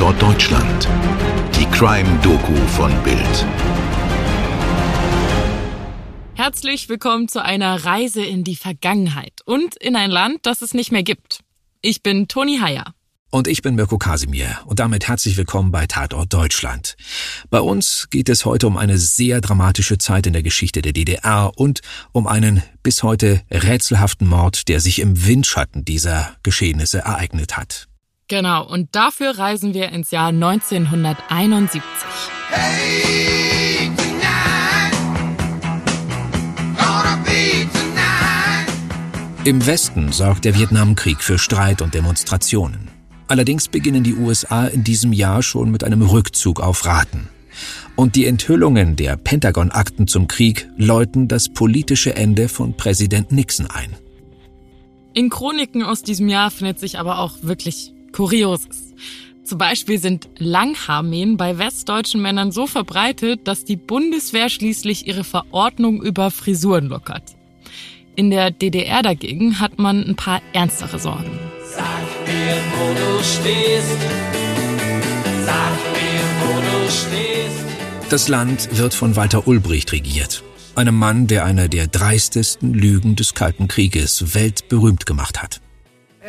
Tatort Deutschland. Die Crime-Doku von Bild. Herzlich willkommen zu einer Reise in die Vergangenheit und in ein Land, das es nicht mehr gibt. Ich bin Toni Heyer. Und ich bin Mirko Kasimir und damit herzlich willkommen bei Tatort Deutschland. Bei uns geht es heute um eine sehr dramatische Zeit in der Geschichte der DDR und um einen bis heute rätselhaften Mord, der sich im Windschatten dieser Geschehnisse ereignet hat. Genau, und dafür reisen wir ins Jahr 1971. Hey, Im Westen sorgt der Vietnamkrieg für Streit und Demonstrationen. Allerdings beginnen die USA in diesem Jahr schon mit einem Rückzug auf Raten. Und die Enthüllungen der Pentagon-Akten zum Krieg läuten das politische Ende von Präsident Nixon ein. In Chroniken aus diesem Jahr findet sich aber auch wirklich Kurioses. Zum Beispiel sind Langhaarmähen bei westdeutschen Männern so verbreitet, dass die Bundeswehr schließlich ihre Verordnung über Frisuren lockert. In der DDR dagegen hat man ein paar ernstere Sorgen. Sag mir, wo du stehst. Sag mir, wo du stehst. Das Land wird von Walter Ulbricht regiert. Einem Mann, der eine der dreistesten Lügen des Kalten Krieges weltberühmt gemacht hat.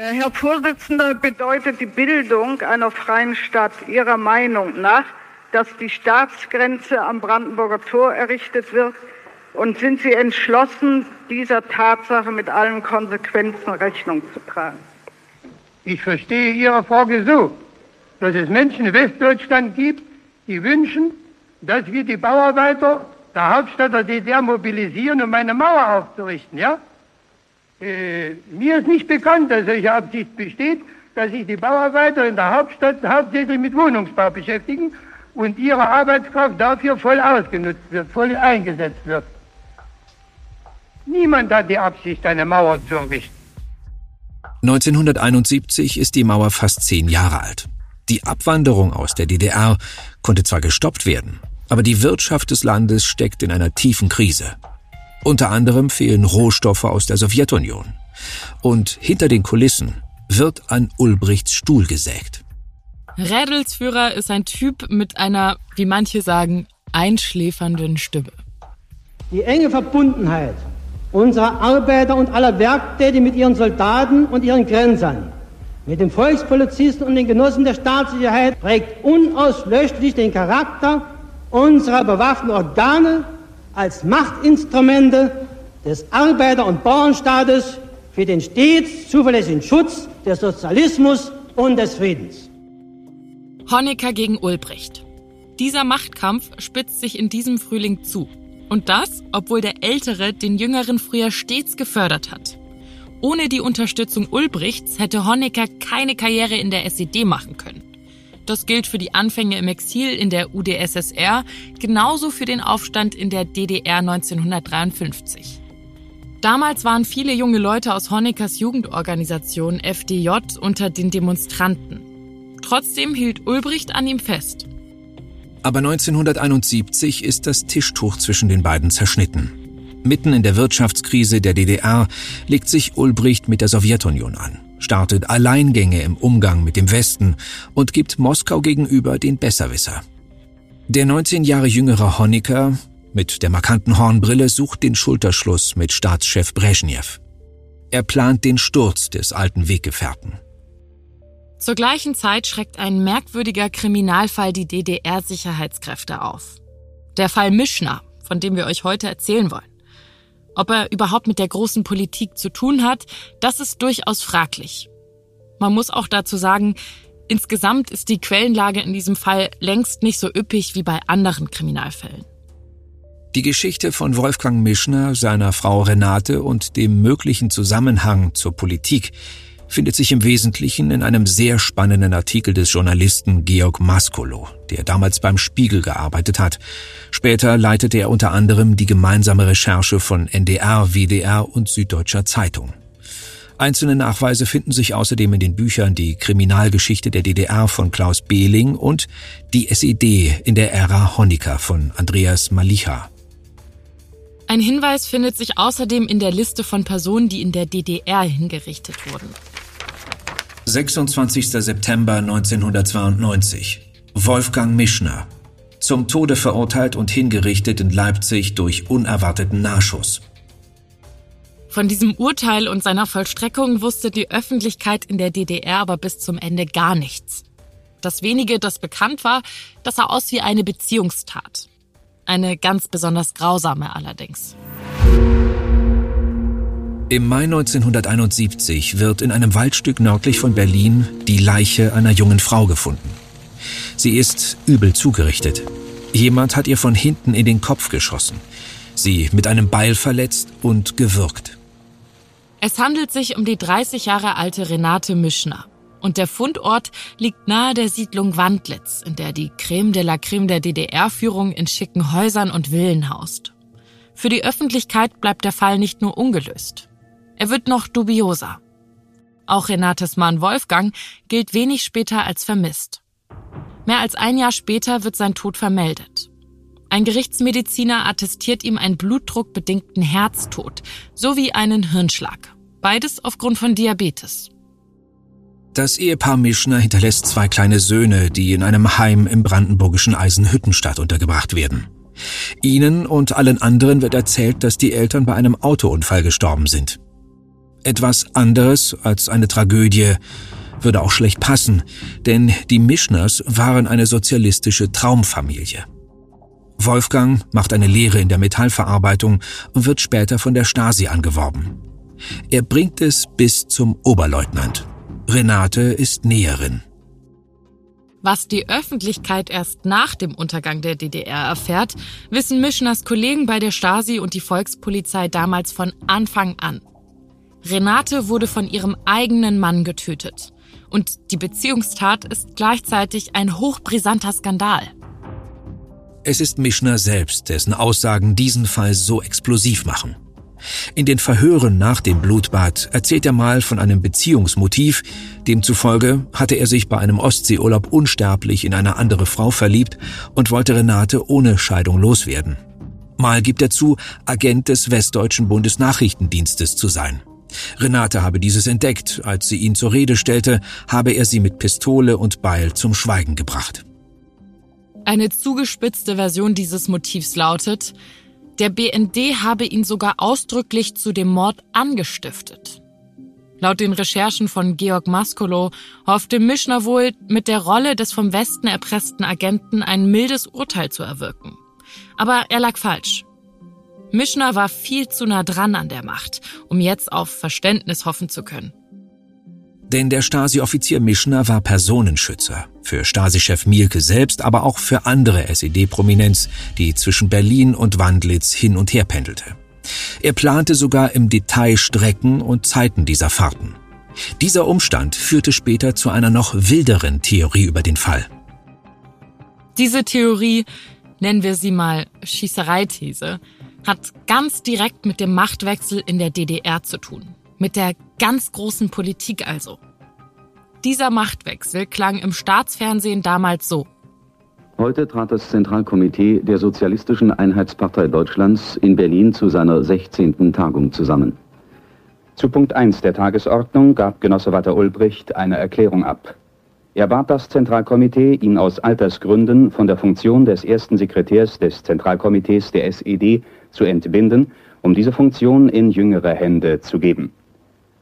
Äh, Herr Vorsitzender, bedeutet die Bildung einer freien Stadt Ihrer Meinung nach, dass die Staatsgrenze am Brandenburger Tor errichtet wird? Und sind Sie entschlossen, dieser Tatsache mit allen Konsequenzen Rechnung zu tragen? Ich verstehe Ihre Frage so, dass es Menschen in Westdeutschland gibt, die wünschen, dass wir die Bauarbeiter der Hauptstadt der DDR mobilisieren, um eine Mauer aufzurichten, ja? Äh, mir ist nicht bekannt, dass solche Absicht besteht, dass sich die Bauarbeiter in der Hauptstadt hauptsächlich mit Wohnungsbau beschäftigen und ihre Arbeitskraft dafür voll ausgenutzt wird, voll eingesetzt wird. Niemand hat die Absicht, eine Mauer zu errichten. 1971 ist die Mauer fast zehn Jahre alt. Die Abwanderung aus der DDR konnte zwar gestoppt werden, aber die Wirtschaft des Landes steckt in einer tiefen Krise. Unter anderem fehlen Rohstoffe aus der Sowjetunion. Und hinter den Kulissen wird an Ulbrichts Stuhl gesägt. Rädelsführer ist ein Typ mit einer, wie manche sagen, einschläfernden Stimme. Die enge Verbundenheit unserer Arbeiter und aller Werktätigen mit ihren Soldaten und ihren Grenzern, mit den Volkspolizisten und den Genossen der Staatssicherheit prägt unauslöschlich den Charakter unserer bewaffneten Organe als Machtinstrumente des Arbeiter- und Bauernstaates für den stets zuverlässigen Schutz des Sozialismus und des Friedens. Honecker gegen Ulbricht. Dieser Machtkampf spitzt sich in diesem Frühling zu. Und das, obwohl der Ältere den Jüngeren früher stets gefördert hat. Ohne die Unterstützung Ulbrichts hätte Honecker keine Karriere in der SED machen können. Das gilt für die Anfänge im Exil in der UdSSR, genauso für den Aufstand in der DDR 1953. Damals waren viele junge Leute aus Honeckers Jugendorganisation FDJ unter den Demonstranten. Trotzdem hielt Ulbricht an ihm fest. Aber 1971 ist das Tischtuch zwischen den beiden zerschnitten. Mitten in der Wirtschaftskrise der DDR legt sich Ulbricht mit der Sowjetunion an, startet Alleingänge im Umgang mit dem Westen und gibt Moskau gegenüber den Besserwisser. Der 19 Jahre jüngere Honecker mit der markanten Hornbrille sucht den Schulterschluss mit Staatschef Brezhnev. Er plant den Sturz des alten Weggefährten. Zur gleichen Zeit schreckt ein merkwürdiger Kriminalfall die DDR-Sicherheitskräfte auf. Der Fall Mischner, von dem wir euch heute erzählen wollen. Ob er überhaupt mit der großen Politik zu tun hat, das ist durchaus fraglich. Man muss auch dazu sagen, insgesamt ist die Quellenlage in diesem Fall längst nicht so üppig wie bei anderen Kriminalfällen. Die Geschichte von Wolfgang Mischner, seiner Frau Renate und dem möglichen Zusammenhang zur Politik findet sich im Wesentlichen in einem sehr spannenden Artikel des Journalisten Georg Maskolo, der damals beim Spiegel gearbeitet hat. Später leitete er unter anderem die gemeinsame Recherche von NDR, WDR und Süddeutscher Zeitung. Einzelne Nachweise finden sich außerdem in den Büchern Die Kriminalgeschichte der DDR von Klaus Behling und Die SED in der Ära Honecker von Andreas Malicha. Ein Hinweis findet sich außerdem in der Liste von Personen, die in der DDR hingerichtet wurden. 26. September 1992. Wolfgang Mischner. Zum Tode verurteilt und hingerichtet in Leipzig durch unerwarteten Nachschuss. Von diesem Urteil und seiner Vollstreckung wusste die Öffentlichkeit in der DDR aber bis zum Ende gar nichts. Das wenige, das bekannt war, das sah aus wie eine Beziehungstat. Eine ganz besonders grausame allerdings. Im Mai 1971 wird in einem Waldstück nördlich von Berlin die Leiche einer jungen Frau gefunden. Sie ist übel zugerichtet. Jemand hat ihr von hinten in den Kopf geschossen, sie mit einem Beil verletzt und gewürgt. Es handelt sich um die 30 Jahre alte Renate Mischner. Und der Fundort liegt nahe der Siedlung Wandlitz, in der die Creme de la Creme der DDR-Führung in schicken Häusern und Villen haust. Für die Öffentlichkeit bleibt der Fall nicht nur ungelöst. Er wird noch dubioser. Auch Renates Mann Wolfgang gilt wenig später als vermisst. Mehr als ein Jahr später wird sein Tod vermeldet. Ein Gerichtsmediziner attestiert ihm einen blutdruckbedingten Herztod sowie einen Hirnschlag. Beides aufgrund von Diabetes. Das Ehepaar Mischner hinterlässt zwei kleine Söhne, die in einem Heim im brandenburgischen Eisenhüttenstadt untergebracht werden. Ihnen und allen anderen wird erzählt, dass die Eltern bei einem Autounfall gestorben sind. Etwas anderes als eine Tragödie würde auch schlecht passen, denn die Mischners waren eine sozialistische Traumfamilie. Wolfgang macht eine Lehre in der Metallverarbeitung und wird später von der Stasi angeworben. Er bringt es bis zum Oberleutnant. Renate ist Näherin. Was die Öffentlichkeit erst nach dem Untergang der DDR erfährt, wissen Mischners Kollegen bei der Stasi und die Volkspolizei damals von Anfang an. Renate wurde von ihrem eigenen Mann getötet. Und die Beziehungstat ist gleichzeitig ein hochbrisanter Skandal. Es ist Mischner selbst, dessen Aussagen diesen Fall so explosiv machen. In den Verhören nach dem Blutbad erzählt er mal von einem Beziehungsmotiv, demzufolge hatte er sich bei einem Ostseeurlaub unsterblich in eine andere Frau verliebt und wollte Renate ohne Scheidung loswerden. Mal gibt er zu, Agent des Westdeutschen Bundesnachrichtendienstes zu sein. Renate habe dieses entdeckt. Als sie ihn zur Rede stellte, habe er sie mit Pistole und Beil zum Schweigen gebracht. Eine zugespitzte Version dieses Motivs lautet, der BND habe ihn sogar ausdrücklich zu dem Mord angestiftet. Laut den Recherchen von Georg Maskolo hoffte Mischner wohl, mit der Rolle des vom Westen erpressten Agenten ein mildes Urteil zu erwirken. Aber er lag falsch. Mischner war viel zu nah dran an der Macht, um jetzt auf Verständnis hoffen zu können. Denn der Stasi-Offizier Mischner war Personenschützer. Für Stasi-Chef Mielke selbst, aber auch für andere SED-Prominenz, die zwischen Berlin und Wandlitz hin und her pendelte. Er plante sogar im Detail Strecken und Zeiten dieser Fahrten. Dieser Umstand führte später zu einer noch wilderen Theorie über den Fall. Diese Theorie, nennen wir sie mal Schießereithese, hat ganz direkt mit dem Machtwechsel in der DDR zu tun. Mit der ganz großen Politik also. Dieser Machtwechsel klang im Staatsfernsehen damals so. Heute trat das Zentralkomitee der Sozialistischen Einheitspartei Deutschlands in Berlin zu seiner 16. Tagung zusammen. Zu Punkt 1 der Tagesordnung gab Genosse Walter Ulbricht eine Erklärung ab. Er bat das Zentralkomitee, ihn aus Altersgründen von der Funktion des ersten Sekretärs des Zentralkomitees der SED zu entbinden, um diese Funktion in jüngere Hände zu geben.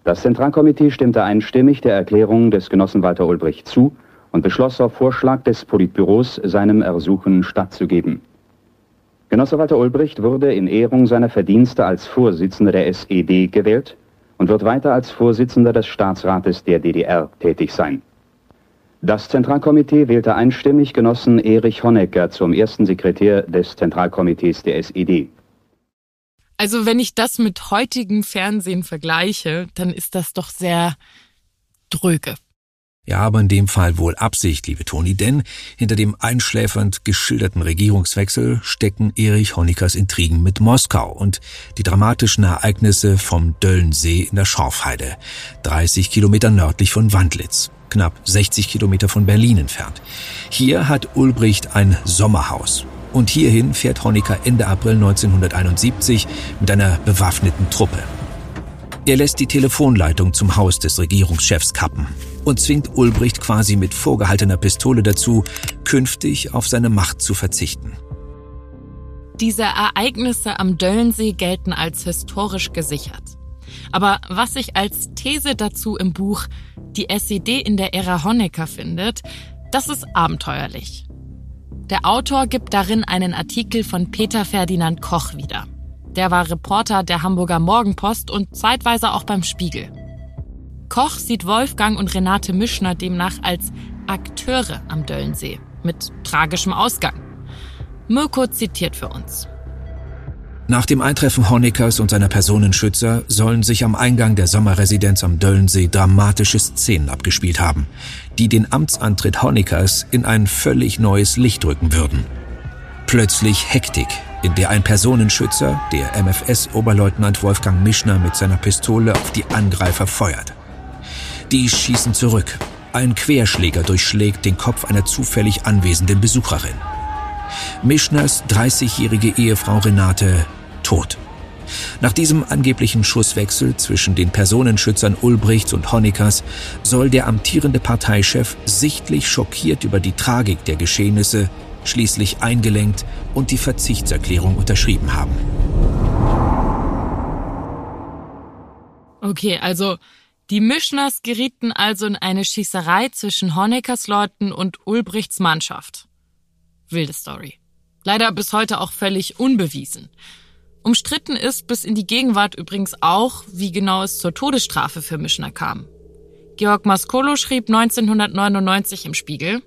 Das Zentralkomitee stimmte einstimmig der Erklärung des Genossen Walter Ulbricht zu und beschloss auf Vorschlag des Politbüros, seinem Ersuchen stattzugeben. Genosse Walter Ulbricht wurde in Ehrung seiner Verdienste als Vorsitzender der SED gewählt und wird weiter als Vorsitzender des Staatsrates der DDR tätig sein. Das Zentralkomitee wählte einstimmig Genossen Erich Honecker zum ersten Sekretär des Zentralkomitees der SED. Also wenn ich das mit heutigem Fernsehen vergleiche, dann ist das doch sehr dröge. Ja, aber in dem Fall wohl Absicht, liebe Toni, denn hinter dem einschläfernd geschilderten Regierungswechsel stecken Erich Honeckers Intrigen mit Moskau und die dramatischen Ereignisse vom Döllensee in der Schorfheide, 30 Kilometer nördlich von Wandlitz, knapp 60 Kilometer von Berlin entfernt. Hier hat Ulbricht ein Sommerhaus, und hierhin fährt Honecker Ende April 1971 mit einer bewaffneten Truppe. Er lässt die Telefonleitung zum Haus des Regierungschefs kappen und zwingt Ulbricht quasi mit vorgehaltener Pistole dazu, künftig auf seine Macht zu verzichten. Diese Ereignisse am Döllensee gelten als historisch gesichert. Aber was sich als These dazu im Buch Die SED in der Ära Honecker findet, das ist abenteuerlich. Der Autor gibt darin einen Artikel von Peter Ferdinand Koch wieder. Der war Reporter der Hamburger Morgenpost und zeitweise auch beim Spiegel. Koch sieht Wolfgang und Renate Mischner demnach als Akteure am Döllensee mit tragischem Ausgang. Mirko zitiert für uns. Nach dem Eintreffen Honeckers und seiner Personenschützer sollen sich am Eingang der Sommerresidenz am Döllensee dramatische Szenen abgespielt haben, die den Amtsantritt Honeckers in ein völlig neues Licht rücken würden. Plötzlich Hektik, in der ein Personenschützer, der MFS-Oberleutnant Wolfgang Mischner mit seiner Pistole auf die Angreifer feuert. Die schießen zurück. Ein Querschläger durchschlägt den Kopf einer zufällig anwesenden Besucherin. Mischners 30-jährige Ehefrau Renate tot. Nach diesem angeblichen Schusswechsel zwischen den Personenschützern Ulbrichts und Honeckers soll der amtierende Parteichef sichtlich schockiert über die Tragik der Geschehnisse schließlich eingelenkt und die Verzichtserklärung unterschrieben haben. Okay, also die Mischners gerieten also in eine Schießerei zwischen Honeckers Leuten und Ulbrichts Mannschaft. Wilde Story. Leider bis heute auch völlig unbewiesen. Umstritten ist bis in die Gegenwart übrigens auch, wie genau es zur Todesstrafe für Mischner kam. Georg Maskolo schrieb 1999 im Spiegel,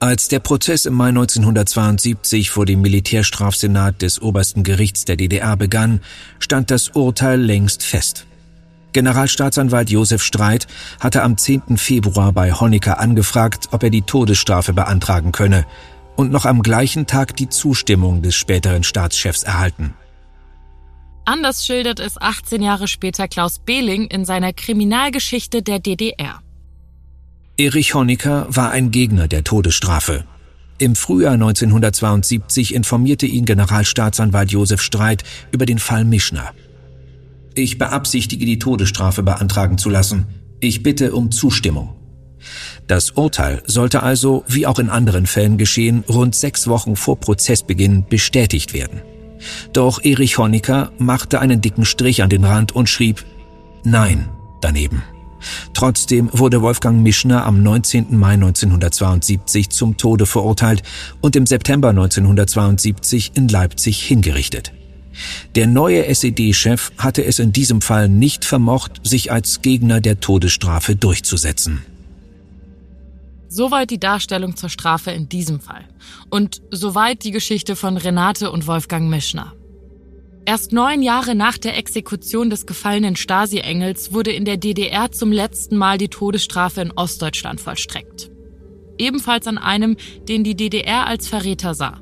als der Prozess im Mai 1972 vor dem Militärstrafsenat des obersten Gerichts der DDR begann, stand das Urteil längst fest. Generalstaatsanwalt Josef Streit hatte am 10. Februar bei Honecker angefragt, ob er die Todesstrafe beantragen könne und noch am gleichen Tag die Zustimmung des späteren Staatschefs erhalten. Anders schildert es 18 Jahre später Klaus Behling in seiner Kriminalgeschichte der DDR. Erich Honecker war ein Gegner der Todesstrafe. Im Frühjahr 1972 informierte ihn Generalstaatsanwalt Josef Streit über den Fall Mischner. Ich beabsichtige, die Todesstrafe beantragen zu lassen. Ich bitte um Zustimmung. Das Urteil sollte also, wie auch in anderen Fällen geschehen, rund sechs Wochen vor Prozessbeginn bestätigt werden. Doch Erich Honecker machte einen dicken Strich an den Rand und schrieb Nein daneben. Trotzdem wurde Wolfgang Mischner am 19. Mai 1972 zum Tode verurteilt und im September 1972 in Leipzig hingerichtet. Der neue SED-Chef hatte es in diesem Fall nicht vermocht, sich als Gegner der Todesstrafe durchzusetzen. Soweit die Darstellung zur Strafe in diesem Fall. Und soweit die Geschichte von Renate und Wolfgang Mischner. Erst neun Jahre nach der Exekution des gefallenen Stasi-Engels wurde in der DDR zum letzten Mal die Todesstrafe in Ostdeutschland vollstreckt. Ebenfalls an einem, den die DDR als Verräter sah.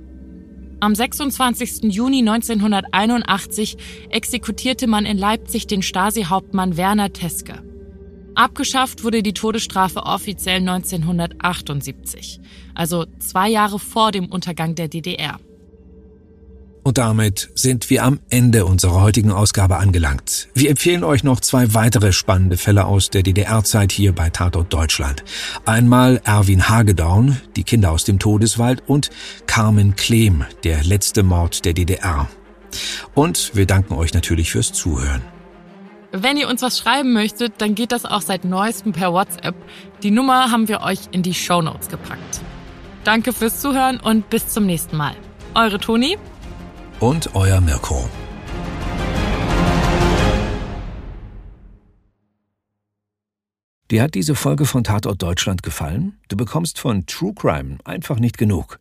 Am 26. Juni 1981 exekutierte man in Leipzig den Stasi-Hauptmann Werner Teske. Abgeschafft wurde die Todesstrafe offiziell 1978, also zwei Jahre vor dem Untergang der DDR. Und damit sind wir am Ende unserer heutigen Ausgabe angelangt. Wir empfehlen euch noch zwei weitere spannende Fälle aus der DDR-Zeit hier bei Tatort Deutschland. Einmal Erwin Hagedorn, die Kinder aus dem Todeswald und Carmen Klehm, der letzte Mord der DDR. Und wir danken euch natürlich fürs Zuhören. Wenn ihr uns was schreiben möchtet, dann geht das auch seit neuestem per WhatsApp. Die Nummer haben wir euch in die Show Notes gepackt. Danke fürs Zuhören und bis zum nächsten Mal. Eure Toni und euer Mirko. Dir hat diese Folge von Tatort Deutschland gefallen? Du bekommst von True Crime einfach nicht genug.